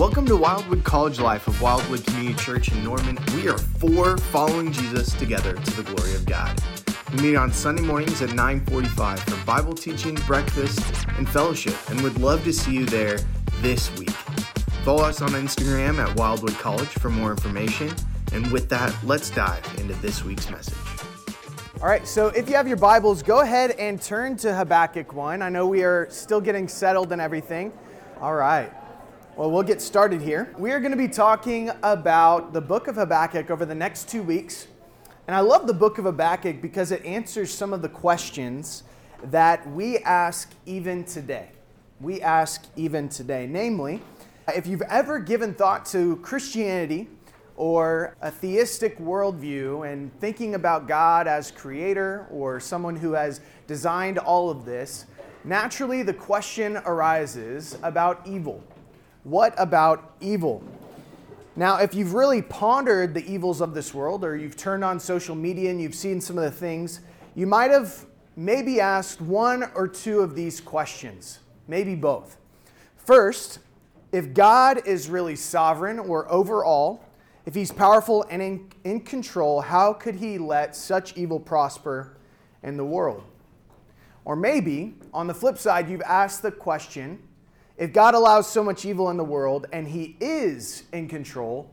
Welcome to Wildwood College Life of Wildwood Community Church in Norman. We are four following Jesus together to the glory of God. We meet on Sunday mornings at 9:45 for Bible teaching, breakfast, and fellowship, and would love to see you there this week. Follow us on Instagram at Wildwood College for more information. And with that, let's dive into this week's message. All right, so if you have your Bibles, go ahead and turn to Habakkuk 1. I know we are still getting settled and everything. All right. Well, we'll get started here. We are going to be talking about the book of Habakkuk over the next two weeks. And I love the book of Habakkuk because it answers some of the questions that we ask even today. We ask even today. Namely, if you've ever given thought to Christianity or a theistic worldview and thinking about God as creator or someone who has designed all of this, naturally the question arises about evil what about evil? Now, if you've really pondered the evils of this world, or you've turned on social media and you've seen some of the things, you might have maybe asked one or two of these questions, maybe both. First, if God is really sovereign or over all, if he's powerful and in, in control, how could he let such evil prosper in the world? Or maybe, on the flip side, you've asked the question if God allows so much evil in the world and He is in control,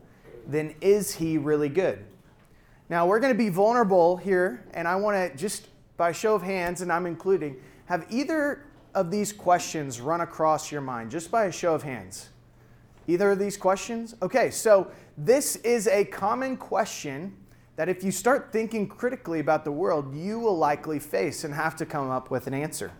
then is He really good? Now, we're going to be vulnerable here, and I want to just by show of hands, and I'm including, have either of these questions run across your mind? Just by a show of hands. Either of these questions? Okay, so this is a common question that if you start thinking critically about the world, you will likely face and have to come up with an answer.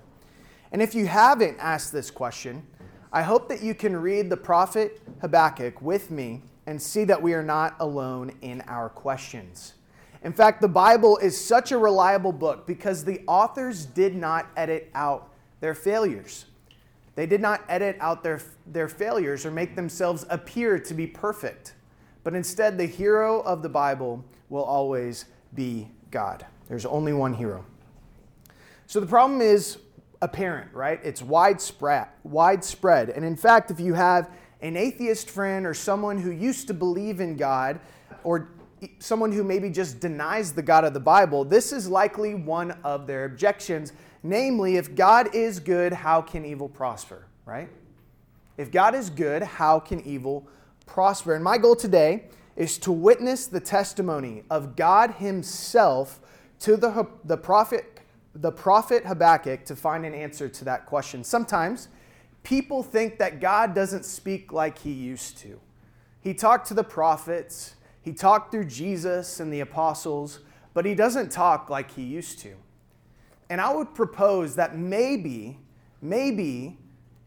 And if you haven't asked this question, I hope that you can read the prophet Habakkuk with me and see that we are not alone in our questions. In fact, the Bible is such a reliable book because the authors did not edit out their failures. They did not edit out their, their failures or make themselves appear to be perfect. But instead, the hero of the Bible will always be God. There's only one hero. So the problem is apparent, right? It's widespread, widespread. And in fact, if you have an atheist friend or someone who used to believe in God or someone who maybe just denies the God of the Bible, this is likely one of their objections. Namely, if God is good, how can evil prosper, right? If God is good, how can evil prosper? And my goal today is to witness the testimony of God Himself to the, the prophet the prophet Habakkuk to find an answer to that question. Sometimes people think that God doesn't speak like he used to. He talked to the prophets, he talked through Jesus and the apostles, but he doesn't talk like he used to. And I would propose that maybe, maybe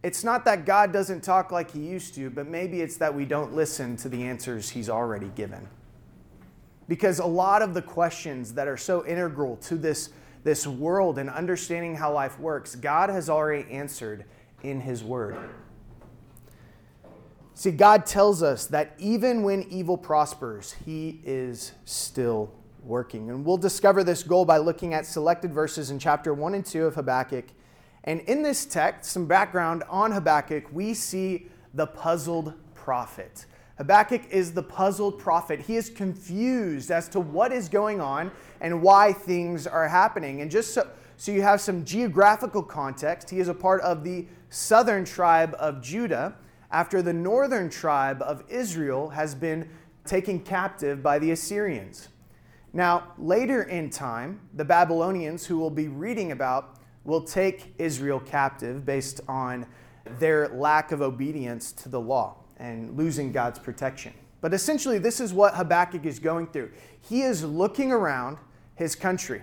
it's not that God doesn't talk like he used to, but maybe it's that we don't listen to the answers he's already given. Because a lot of the questions that are so integral to this this world and understanding how life works, God has already answered in His Word. See, God tells us that even when evil prospers, He is still working. And we'll discover this goal by looking at selected verses in chapter 1 and 2 of Habakkuk. And in this text, some background on Habakkuk, we see the puzzled prophet. Habakkuk is the puzzled prophet. He is confused as to what is going on and why things are happening. And just so, so you have some geographical context, he is a part of the southern tribe of Judah after the northern tribe of Israel has been taken captive by the Assyrians. Now, later in time, the Babylonians, who we'll be reading about, will take Israel captive based on their lack of obedience to the law and losing God's protection. But essentially, this is what Habakkuk is going through. He is looking around his country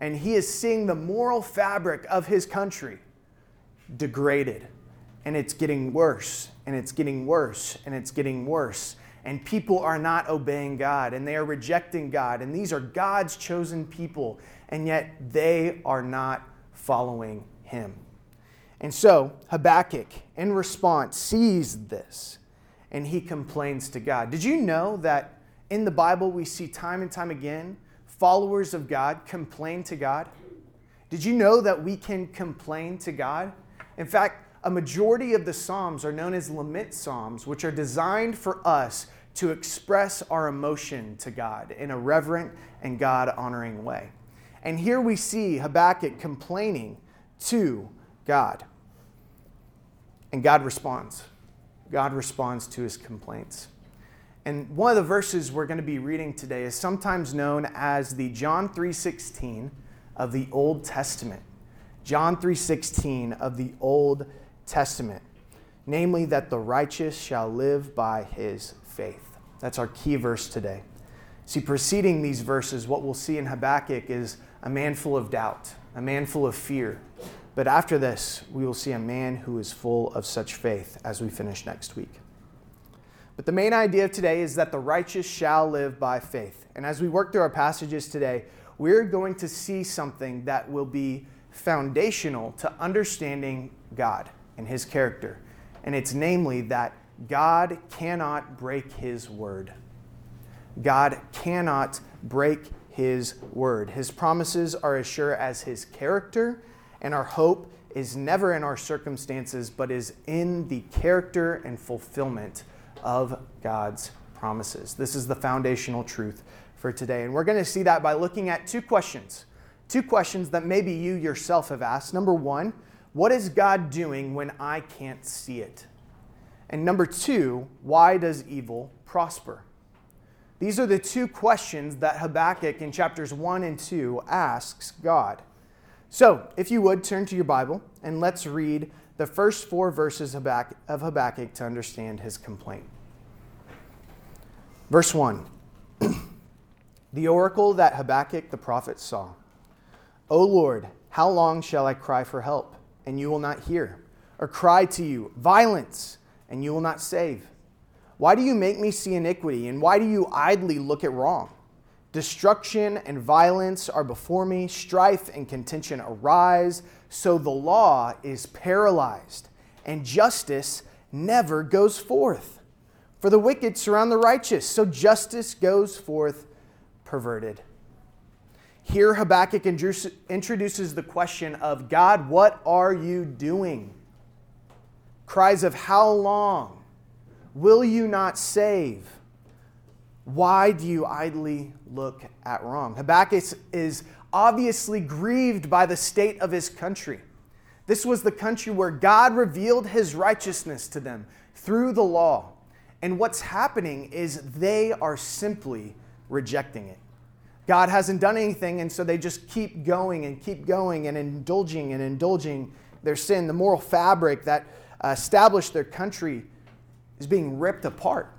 and he is seeing the moral fabric of his country degraded. And it's getting worse, and it's getting worse, and it's getting worse. And people are not obeying God, and they are rejecting God. And these are God's chosen people, and yet they are not following him. And so Habakkuk, in response, sees this and he complains to God. Did you know that in the Bible we see time and time again followers of God complain to God? Did you know that we can complain to God? In fact, a majority of the Psalms are known as lament Psalms, which are designed for us to express our emotion to God in a reverent and God honoring way. And here we see Habakkuk complaining to God. And God responds. God responds to his complaints. And one of the verses we're going to be reading today is sometimes known as the John 3:16 of the Old Testament. John 3:16 of the Old Testament. Namely that the righteous shall live by his faith. That's our key verse today. See, preceding these verses, what we'll see in Habakkuk is a man full of doubt, a man full of fear. But after this, we will see a man who is full of such faith as we finish next week. But the main idea of today is that the righteous shall live by faith. And as we work through our passages today, we're going to see something that will be foundational to understanding God and his character. And it's namely that God cannot break his word. God cannot break his word. His promises are as sure as his character, and our hope is never in our circumstances, but is in the character and fulfillment of God's promises. This is the foundational truth for today. And we're going to see that by looking at two questions. Two questions that maybe you yourself have asked. Number one, what is God doing when I can't see it? And number two, why does evil prosper? These are the two questions that Habakkuk in chapters 1 and 2 asks God. So, if you would, turn to your Bible and let's read the first four verses of Habakkuk to understand his complaint. Verse 1 The oracle that Habakkuk the prophet saw. O Lord, how long shall I cry for help, and you will not hear? Or cry to you, violence, and you will not save? Why do you make me see iniquity, and why do you idly look at wrong? Destruction and violence are before me, strife and contention arise, so the law is paralyzed, and justice never goes forth. For the wicked surround the righteous, so justice goes forth perverted. Here, Habakkuk introduces the question of God, what are you doing? Cries of how long? Will you not save? Why do you idly look at wrong? Habakkuk is obviously grieved by the state of his country. This was the country where God revealed his righteousness to them through the law. And what's happening is they are simply rejecting it. God hasn't done anything, and so they just keep going and keep going and indulging and indulging their sin. The moral fabric that uh, established their country is being ripped apart.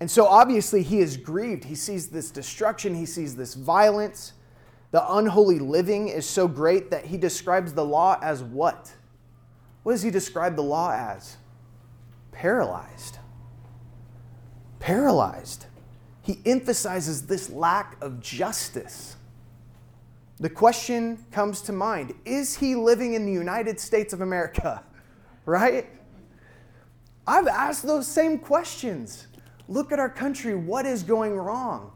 And so obviously he is grieved. He sees this destruction, he sees this violence. The unholy living is so great that he describes the law as what? What does he describe the law as? Paralyzed. Paralyzed. He emphasizes this lack of justice. The question comes to mind Is he living in the United States of America? Right? I've asked those same questions. Look at our country. What is going wrong?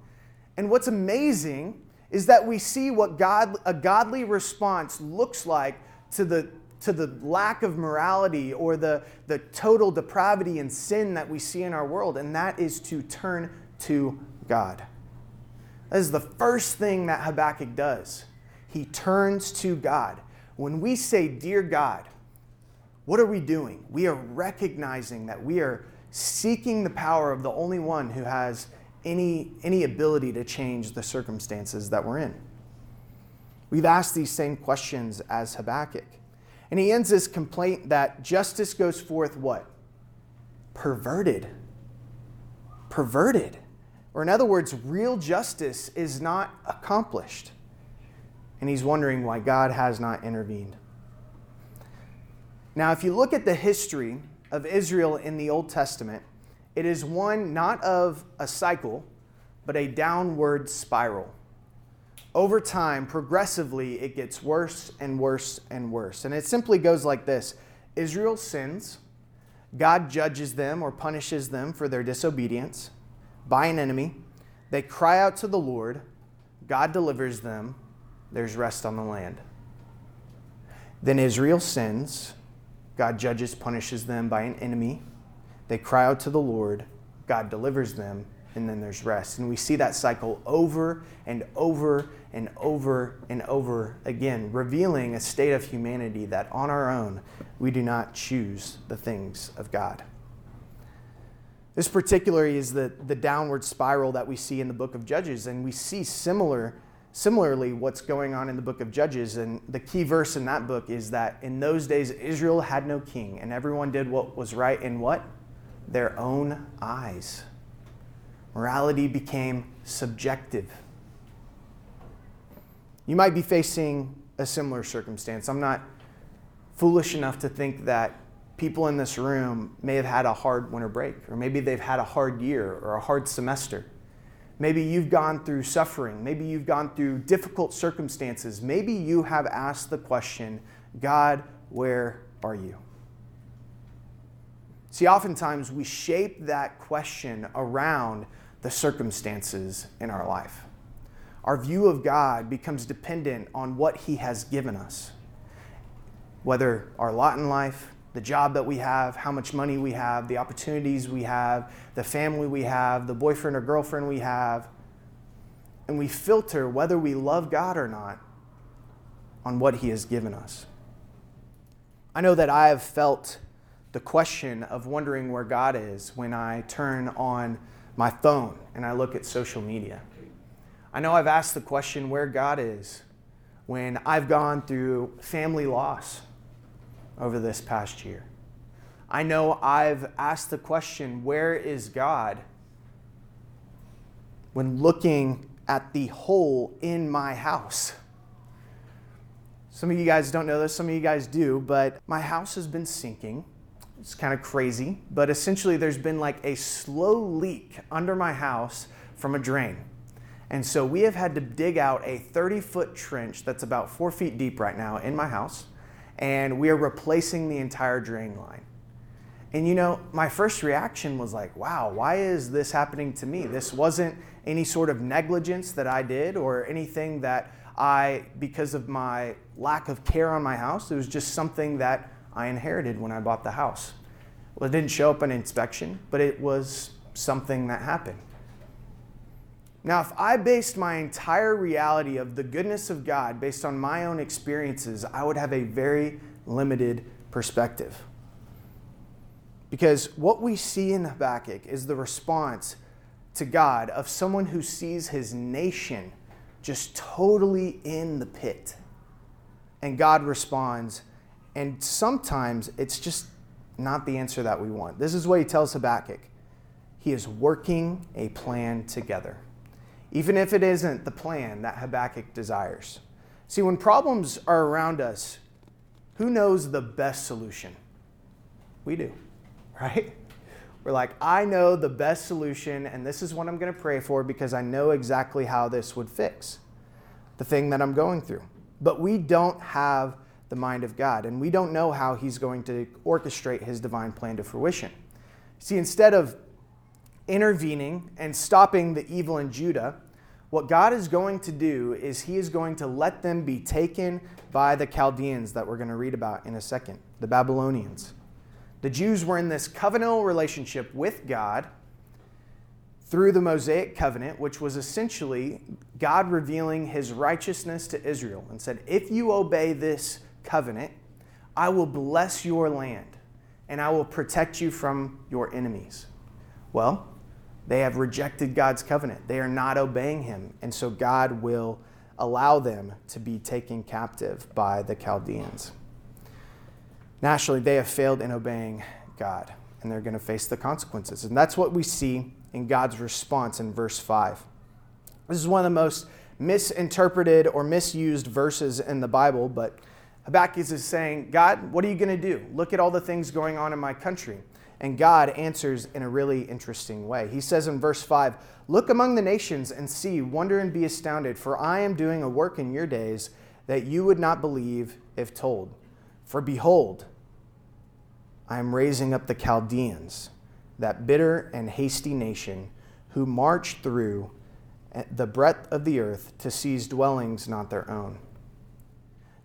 And what's amazing is that we see what God, a godly response looks like to the, to the lack of morality or the, the total depravity and sin that we see in our world, and that is to turn to God. That is the first thing that Habakkuk does. He turns to God. When we say, Dear God, what are we doing? We are recognizing that we are seeking the power of the only one who has any, any ability to change the circumstances that we're in. We've asked these same questions as Habakkuk. And he ends his complaint that justice goes forth what? Perverted. Perverted. Or, in other words, real justice is not accomplished. And he's wondering why God has not intervened. Now, if you look at the history of Israel in the Old Testament, it is one not of a cycle, but a downward spiral. Over time, progressively, it gets worse and worse and worse. And it simply goes like this Israel sins, God judges them or punishes them for their disobedience by an enemy. They cry out to the Lord, God delivers them, there's rest on the land. Then Israel sins, God judges, punishes them by an enemy. They cry out to the Lord, God delivers them, and then there's rest. And we see that cycle over and over and over and over again, revealing a state of humanity that on our own we do not choose the things of God. This particularly is the, the downward spiral that we see in the book of Judges, and we see similar, similarly what's going on in the book of Judges. And the key verse in that book is that in those days Israel had no king, and everyone did what was right in what? Their own eyes. Morality became subjective. You might be facing a similar circumstance. I'm not foolish enough to think that people in this room may have had a hard winter break, or maybe they've had a hard year or a hard semester. Maybe you've gone through suffering. Maybe you've gone through difficult circumstances. Maybe you have asked the question, God, where are you? See, oftentimes we shape that question around the circumstances in our life. Our view of God becomes dependent on what He has given us, whether our lot in life, the job that we have, how much money we have, the opportunities we have, the family we have, the boyfriend or girlfriend we have. And we filter whether we love God or not on what He has given us. I know that I have felt the question of wondering where God is when I turn on my phone and I look at social media. I know I've asked the question where God is when I've gone through family loss over this past year. I know I've asked the question, where is God? When looking at the hole in my house. Some of you guys don't know this, some of you guys do, but my house has been sinking. It's kind of crazy, but essentially there's been like a slow leak under my house from a drain. And so we have had to dig out a 30 foot trench that's about four feet deep right now in my house and we are replacing the entire drain line. And you know, my first reaction was like, wow, why is this happening to me? This wasn't any sort of negligence that I did or anything that I, because of my lack of care on my house, it was just something that I inherited when I bought the house. Well, it didn't show up on inspection, but it was something that happened. Now, if I based my entire reality of the goodness of God based on my own experiences, I would have a very limited perspective. Because what we see in Habakkuk is the response to God of someone who sees his nation just totally in the pit. And God responds, and sometimes it's just not the answer that we want. This is what he tells Habakkuk He is working a plan together even if it isn't the plan that Habakkuk desires. See, when problems are around us, who knows the best solution? We do, right? We're like, I know the best solution, and this is what I'm going to pray for because I know exactly how this would fix the thing that I'm going through. But we don't have the mind of God, and we don't know how He's going to orchestrate His divine plan to fruition. See, instead of intervening and stopping the evil in Judah, what God is going to do is He is going to let them be taken by the Chaldeans that we're going to read about in a second, the Babylonians. The Jews were in this covenantal relationship with God through the Mosaic covenant, which was essentially God revealing His righteousness to Israel and said, If you obey this covenant, I will bless your land and I will protect you from your enemies. Well, they have rejected God's covenant. They are not obeying him. And so God will allow them to be taken captive by the Chaldeans. Nationally, they have failed in obeying God, and they're going to face the consequences. And that's what we see in God's response in verse 5. This is one of the most misinterpreted or misused verses in the Bible, but Habakkuk is saying, God, what are you going to do? Look at all the things going on in my country. And God answers in a really interesting way. He says in verse 5 Look among the nations and see, wonder and be astounded, for I am doing a work in your days that you would not believe if told. For behold, I am raising up the Chaldeans, that bitter and hasty nation, who march through the breadth of the earth to seize dwellings not their own.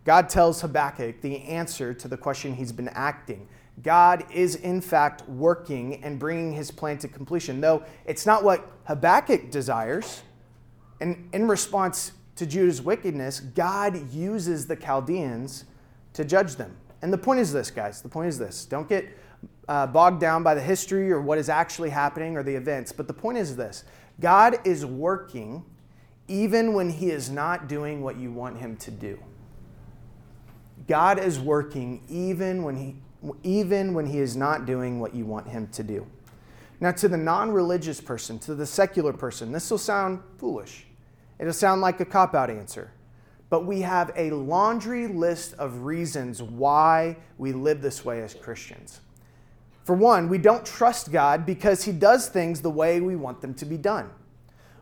God tells Habakkuk the answer to the question he's been acting. God is in fact working and bringing his plan to completion, though it's not what Habakkuk desires. And in response to Judah's wickedness, God uses the Chaldeans to judge them. And the point is this, guys. The point is this. Don't get uh, bogged down by the history or what is actually happening or the events. But the point is this God is working even when he is not doing what you want him to do. God is working even when he even when he is not doing what you want him to do. Now, to the non religious person, to the secular person, this will sound foolish. It'll sound like a cop out answer. But we have a laundry list of reasons why we live this way as Christians. For one, we don't trust God because he does things the way we want them to be done.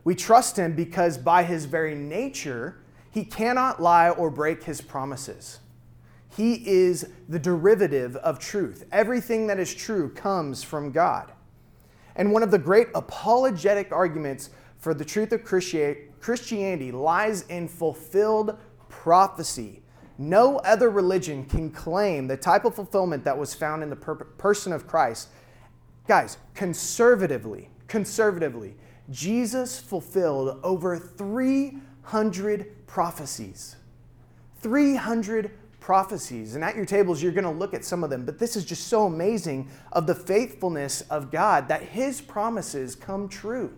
We trust him because by his very nature, he cannot lie or break his promises. He is the derivative of truth. Everything that is true comes from God. And one of the great apologetic arguments for the truth of Christianity lies in fulfilled prophecy. No other religion can claim the type of fulfillment that was found in the per- person of Christ. Guys, conservatively, conservatively, Jesus fulfilled over 300 prophecies. 300 prophecies. And at your tables, you're going to look at some of them. But this is just so amazing of the faithfulness of God that his promises come true.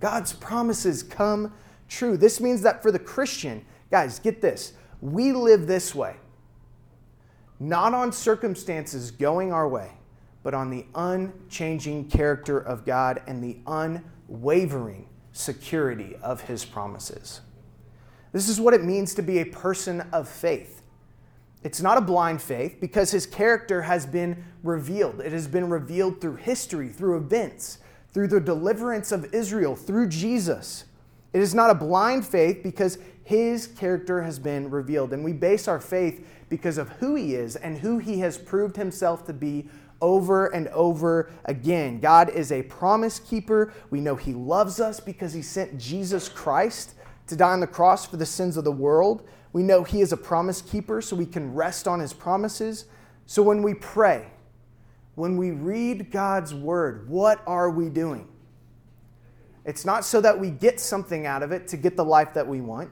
God's promises come true. This means that for the Christian, guys, get this. We live this way, not on circumstances going our way, but on the unchanging character of God and the unwavering security of his promises. This is what it means to be a person of faith. It's not a blind faith because his character has been revealed. It has been revealed through history, through events, through the deliverance of Israel, through Jesus. It is not a blind faith because his character has been revealed. And we base our faith because of who he is and who he has proved himself to be over and over again. God is a promise keeper. We know he loves us because he sent Jesus Christ to die on the cross for the sins of the world. We know He is a promise keeper, so we can rest on His promises. So when we pray, when we read God's word, what are we doing? It's not so that we get something out of it to get the life that we want,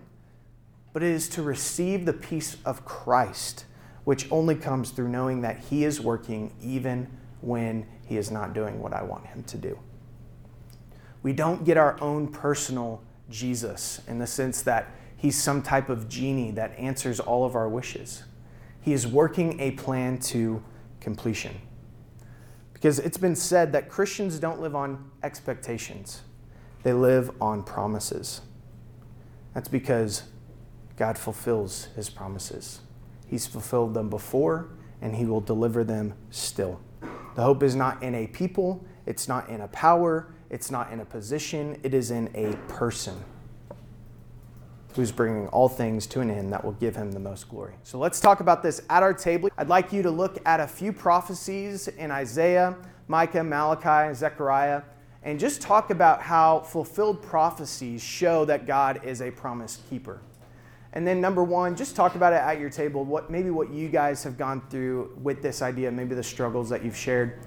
but it is to receive the peace of Christ, which only comes through knowing that He is working even when He is not doing what I want Him to do. We don't get our own personal Jesus in the sense that He's some type of genie that answers all of our wishes. He is working a plan to completion. Because it's been said that Christians don't live on expectations, they live on promises. That's because God fulfills his promises. He's fulfilled them before, and he will deliver them still. The hope is not in a people, it's not in a power, it's not in a position, it is in a person who's bringing all things to an end that will give him the most glory. So let's talk about this at our table. I'd like you to look at a few prophecies in Isaiah, Micah, Malachi, Zechariah, and just talk about how fulfilled prophecies show that God is a promise keeper. And then number one, just talk about it at your table. What maybe what you guys have gone through with this idea, maybe the struggles that you've shared.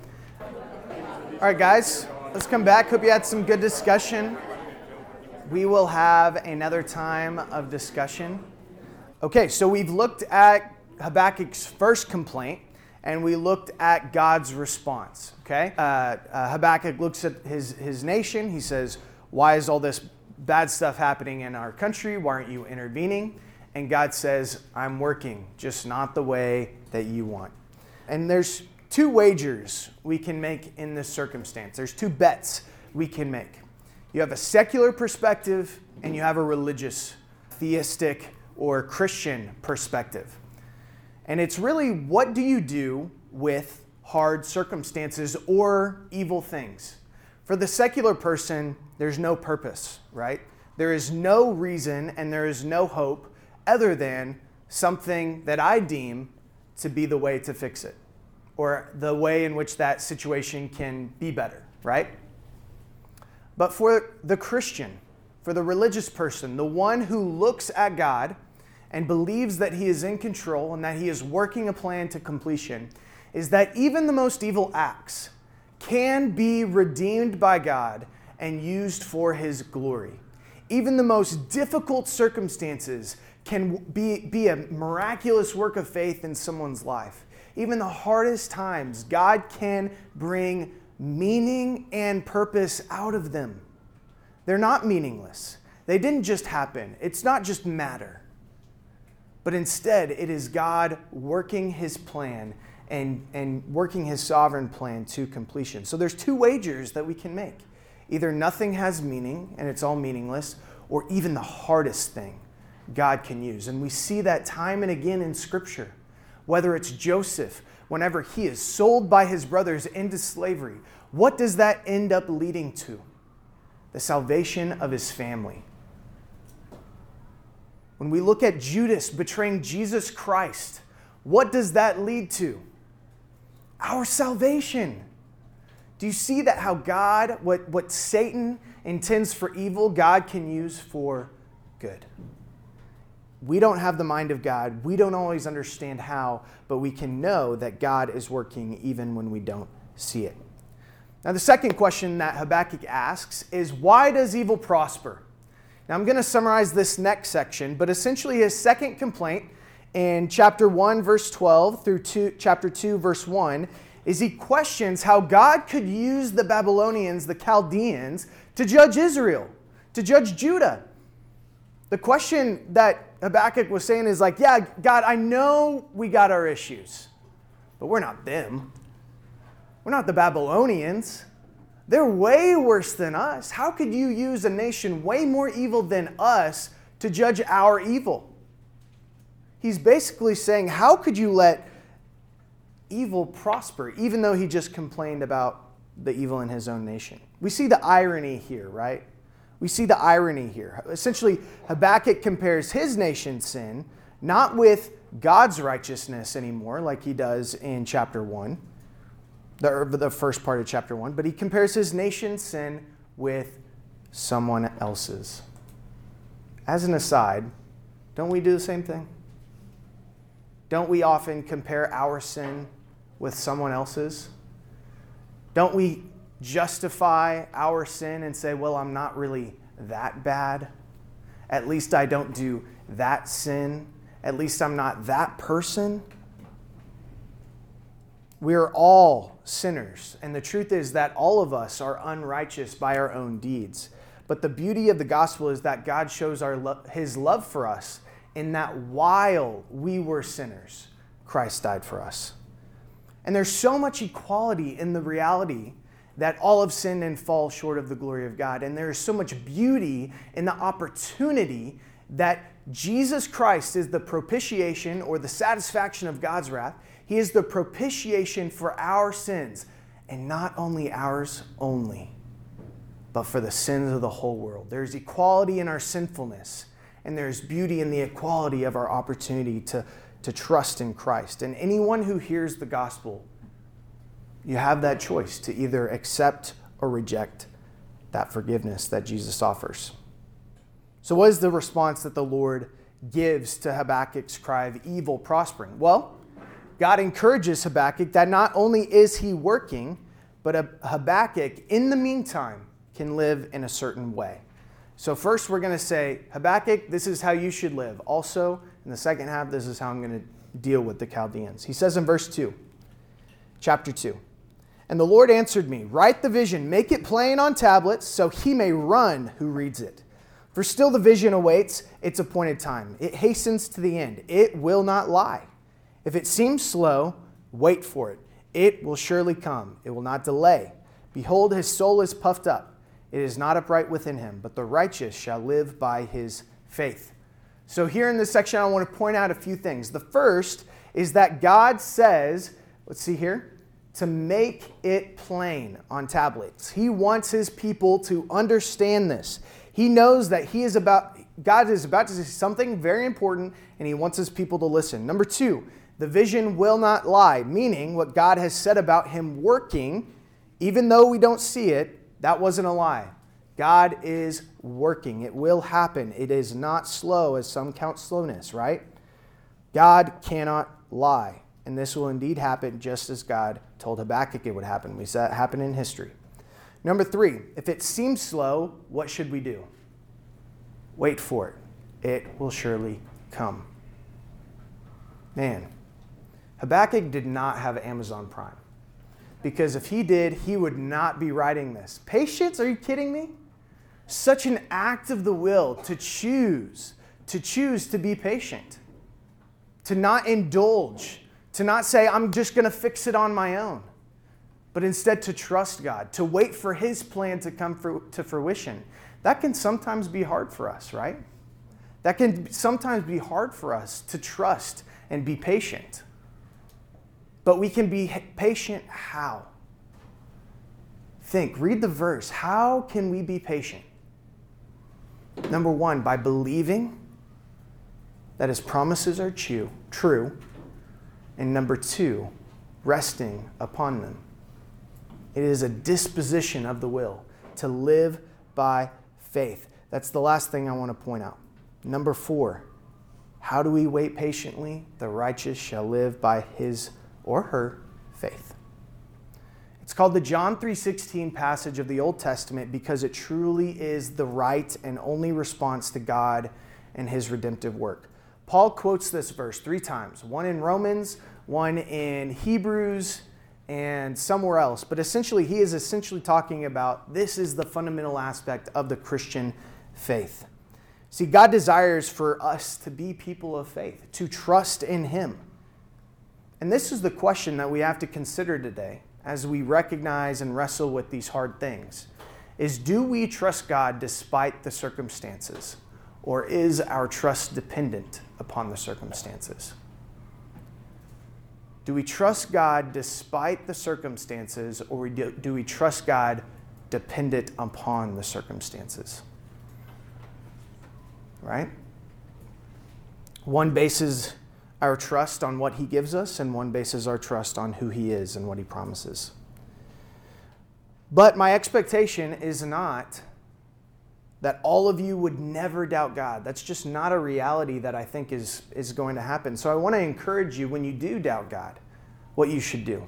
All right, guys, let's come back. Hope you had some good discussion we will have another time of discussion. Okay, so we've looked at Habakkuk's first complaint and we looked at God's response. Okay, uh, uh, Habakkuk looks at his, his nation. He says, Why is all this bad stuff happening in our country? Why aren't you intervening? And God says, I'm working, just not the way that you want. And there's two wagers we can make in this circumstance. There's two bets we can make. You have a secular perspective and you have a religious, theistic, or Christian perspective. And it's really what do you do with hard circumstances or evil things? For the secular person, there's no purpose, right? There is no reason and there is no hope other than something that I deem to be the way to fix it or the way in which that situation can be better, right? But for the Christian, for the religious person, the one who looks at God and believes that he is in control and that he is working a plan to completion is that even the most evil acts can be redeemed by God and used for his glory. Even the most difficult circumstances can be, be a miraculous work of faith in someone's life. Even the hardest times, God can bring meaning and purpose out of them. They're not meaningless. They didn't just happen. It's not just matter. But instead, it is God working his plan and, and working his sovereign plan to completion. So there's two wagers that we can make. Either nothing has meaning and it's all meaningless, or even the hardest thing God can use. And we see that time and again in Scripture. Whether it's Joseph, whenever he is sold by his brothers into slavery, what does that end up leading to? The salvation of his family. When we look at Judas betraying Jesus Christ, what does that lead to? Our salvation. Do you see that how God, what, what Satan intends for evil, God can use for good? We don't have the mind of God. We don't always understand how, but we can know that God is working even when we don't see it. Now, the second question that Habakkuk asks is why does evil prosper? Now, I'm going to summarize this next section, but essentially his second complaint in chapter 1, verse 12 through two, chapter 2, verse 1 is he questions how God could use the Babylonians, the Chaldeans, to judge Israel, to judge Judah. The question that Habakkuk was saying is like, yeah, God, I know we got our issues, but we're not them. We're not the Babylonians. They're way worse than us. How could you use a nation way more evil than us to judge our evil? He's basically saying, How could you let evil prosper, even though he just complained about the evil in his own nation? We see the irony here, right? We see the irony here. Essentially, Habakkuk compares his nation's sin not with God's righteousness anymore, like he does in chapter 1 the, er, the first part of chapter 1, but he compares his nation's sin with someone else's. As an aside, don't we do the same thing? Don't we often compare our sin with someone else's? Don't we justify our sin and say, well, I'm not really that bad? At least I don't do that sin. At least I'm not that person. We are all sinners, and the truth is that all of us are unrighteous by our own deeds. But the beauty of the gospel is that God shows our lo- his love for us in that while we were sinners, Christ died for us. And there's so much equality in the reality that all have sinned and fall short of the glory of God. And there is so much beauty in the opportunity that Jesus Christ is the propitiation or the satisfaction of God's wrath. He is the propitiation for our sins, and not only ours only, but for the sins of the whole world. There's equality in our sinfulness, and there's beauty in the equality of our opportunity to, to trust in Christ. And anyone who hears the gospel, you have that choice to either accept or reject that forgiveness that Jesus offers. So, what is the response that the Lord gives to Habakkuk's cry of evil prospering? Well, God encourages Habakkuk that not only is he working, but Habakkuk, in the meantime, can live in a certain way. So, first, we're going to say, Habakkuk, this is how you should live. Also, in the second half, this is how I'm going to deal with the Chaldeans. He says in verse 2, chapter 2, And the Lord answered me, Write the vision, make it plain on tablets, so he may run who reads it. For still the vision awaits its appointed time. It hastens to the end, it will not lie. If it seems slow, wait for it. It will surely come, it will not delay. Behold, his soul is puffed up. It is not upright within him, but the righteous shall live by his faith. So, here in this section, I want to point out a few things. The first is that God says, let's see here, to make it plain on tablets. He wants his people to understand this. He knows that he is about, God is about to say something very important, and he wants his people to listen. Number two, the vision will not lie, meaning what God has said about him working, even though we don't see it, that wasn't a lie. God is working. It will happen. It is not slow, as some count slowness, right? God cannot lie. And this will indeed happen just as God told Habakkuk it would happen. We saw it happen in history. Number three, if it seems slow, what should we do? Wait for it. It will surely come. Man, Habakkuk did not have Amazon Prime. Because if he did, he would not be writing this. Patience? Are you kidding me? Such an act of the will to choose, to choose to be patient, to not indulge, to not say, I'm just going to fix it on my own, but instead to trust God, to wait for his plan to come to fruition. That can sometimes be hard for us, right? That can sometimes be hard for us to trust and be patient. But we can be patient how? Think, read the verse. How can we be patient? Number one, by believing that his promises are true, true. And number two, resting upon them. It is a disposition of the will to live by faith. That's the last thing I want to point out. Number four, how do we wait patiently? The righteous shall live by his or her faith. It's called the John 3:16 passage of the Old Testament because it truly is the right and only response to God and his redemptive work. Paul quotes this verse 3 times, one in Romans, one in Hebrews, and somewhere else. But essentially he is essentially talking about this is the fundamental aspect of the Christian faith. See, God desires for us to be people of faith, to trust in him. And this is the question that we have to consider today as we recognize and wrestle with these hard things is do we trust God despite the circumstances or is our trust dependent upon the circumstances? Do we trust God despite the circumstances or do we trust God dependent upon the circumstances? Right? One bases our trust on what He gives us, and one bases our trust on who He is and what He promises. But my expectation is not that all of you would never doubt God. That's just not a reality that I think is, is going to happen. So I want to encourage you when you do doubt God, what you should do.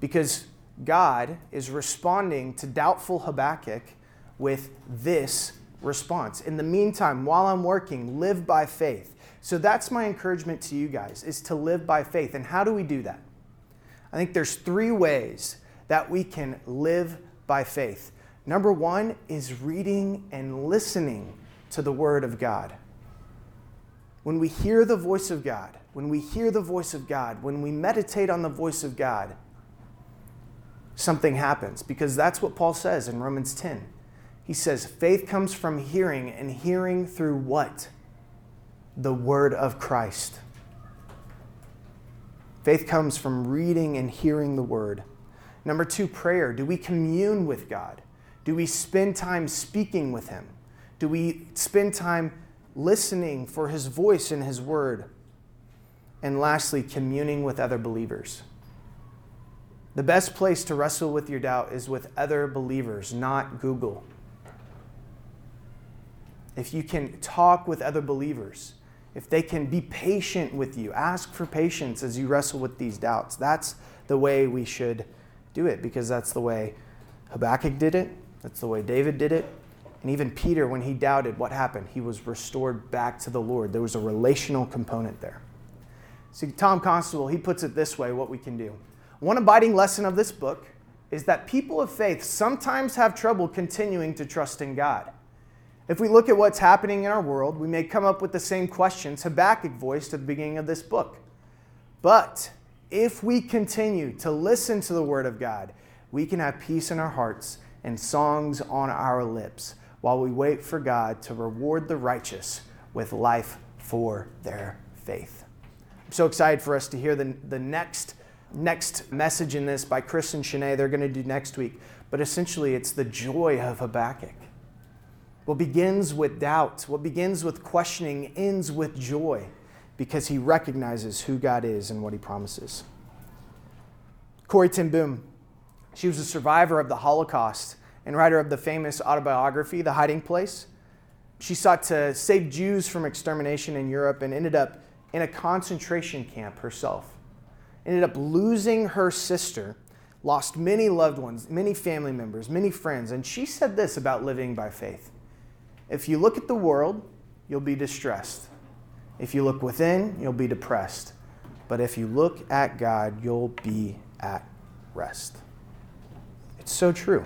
Because God is responding to doubtful Habakkuk with this response. In the meantime, while I'm working, live by faith. So that's my encouragement to you guys is to live by faith. And how do we do that? I think there's three ways that we can live by faith. Number 1 is reading and listening to the word of God. When we hear the voice of God, when we hear the voice of God, when we meditate on the voice of God, something happens because that's what Paul says in Romans 10. He says, faith comes from hearing, and hearing through what? the word of Christ. Faith comes from reading and hearing the word. Number two, prayer. Do we commune with God? Do we spend time speaking with Him? Do we spend time listening for His voice and His word? And lastly, communing with other believers. The best place to wrestle with your doubt is with other believers, not Google. If you can talk with other believers, if they can be patient with you, ask for patience as you wrestle with these doubts. That's the way we should do it because that's the way Habakkuk did it, that's the way David did it. And even Peter, when he doubted, what happened? He was restored back to the Lord. There was a relational component there. See, Tom Constable, he puts it this way what we can do. One abiding lesson of this book is that people of faith sometimes have trouble continuing to trust in God. If we look at what's happening in our world, we may come up with the same questions Habakkuk voiced at the beginning of this book. But if we continue to listen to the Word of God, we can have peace in our hearts and songs on our lips while we wait for God to reward the righteous with life for their faith. I'm so excited for us to hear the, the next, next message in this by Chris and Shanae. They're going to do next week. But essentially, it's the joy of Habakkuk. What begins with doubt, what begins with questioning, ends with joy because he recognizes who God is and what he promises. Corrie ten Boom, she was a survivor of the Holocaust, and writer of the famous autobiography, The Hiding Place. She sought to save Jews from extermination in Europe and ended up in a concentration camp herself. Ended up losing her sister, lost many loved ones, many family members, many friends, and she said this about living by faith If you look at the world, you'll be distressed. If you look within, you'll be depressed. But if you look at God, you'll be at rest. It's so true.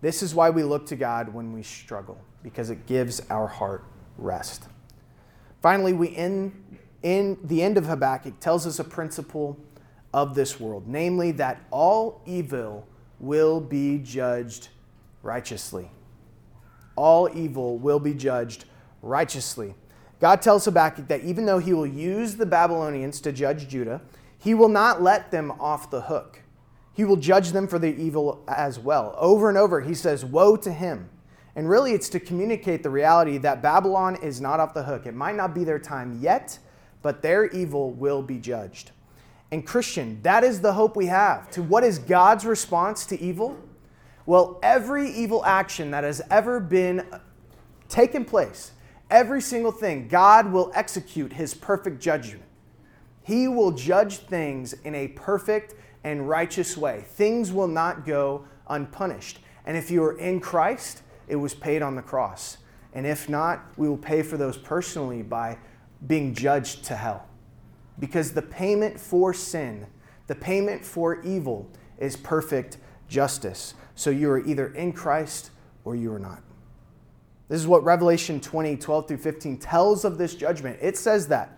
This is why we look to God when we struggle, because it gives our heart rest. Finally, we end in the end of Habakkuk tells us a principle of this world, namely that all evil will be judged righteously. All evil will be judged righteously. God tells Habakkuk that even though he will use the Babylonians to judge Judah, he will not let them off the hook. He will judge them for their evil as well. Over and over, he says, Woe to him. And really, it's to communicate the reality that Babylon is not off the hook. It might not be their time yet, but their evil will be judged. And, Christian, that is the hope we have. To what is God's response to evil? Well, every evil action that has ever been taken place, every single thing, God will execute his perfect judgment. He will judge things in a perfect and righteous way. Things will not go unpunished. And if you are in Christ, it was paid on the cross. And if not, we will pay for those personally by being judged to hell. Because the payment for sin, the payment for evil, is perfect justice. So you are either in Christ or you are not. This is what Revelation 20, 12 through 15 tells of this judgment. It says that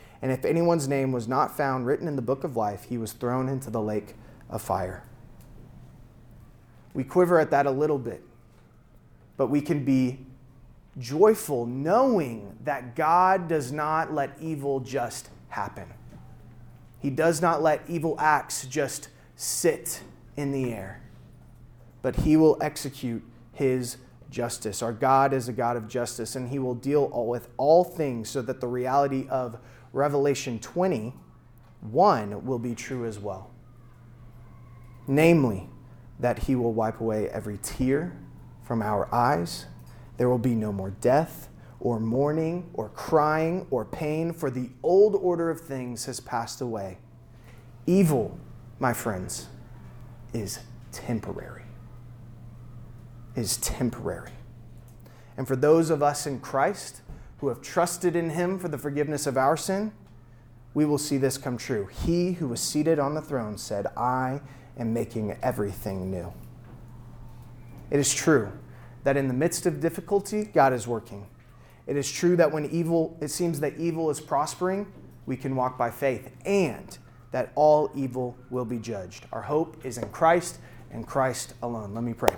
And if anyone's name was not found written in the book of life, he was thrown into the lake of fire. We quiver at that a little bit, but we can be joyful knowing that God does not let evil just happen. He does not let evil acts just sit in the air, but He will execute His justice. Our God is a God of justice, and He will deal with all things so that the reality of Revelation 20 1 will be true as well. Namely, that He will wipe away every tear from our eyes. There will be no more death, or mourning, or crying, or pain, for the old order of things has passed away. Evil, my friends, is temporary. Is temporary. And for those of us in Christ who have trusted in Him for the forgiveness of our sin, we will see this come true. He who was seated on the throne said, I am making everything new. It is true that in the midst of difficulty, God is working. It is true that when evil, it seems that evil is prospering, we can walk by faith, and that all evil will be judged. Our hope is in Christ and Christ alone. Let me pray.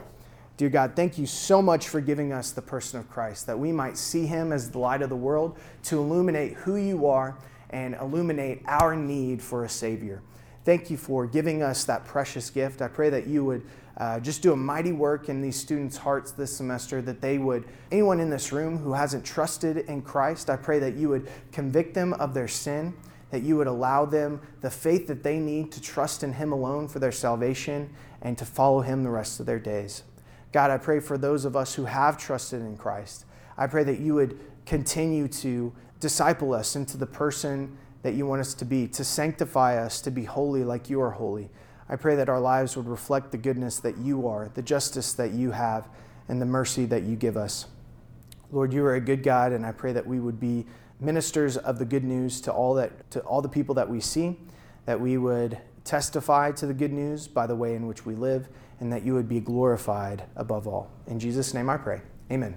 Dear God, thank you so much for giving us the person of Christ, that we might see him as the light of the world, to illuminate who you are and illuminate our need for a Savior. Thank you for giving us that precious gift. I pray that you would uh, just do a mighty work in these students' hearts this semester, that they would, anyone in this room who hasn't trusted in Christ, I pray that you would convict them of their sin, that you would allow them the faith that they need to trust in Him alone for their salvation and to follow Him the rest of their days. God, I pray for those of us who have trusted in Christ. I pray that you would continue to disciple us into the person that you want us to be, to sanctify us, to be holy like you are holy. I pray that our lives would reflect the goodness that you are, the justice that you have, and the mercy that you give us. Lord, you are a good God, and I pray that we would be ministers of the good news to all that to all the people that we see, that we would testify to the good news by the way in which we live, and that you would be glorified above all. In Jesus' name I pray. Amen.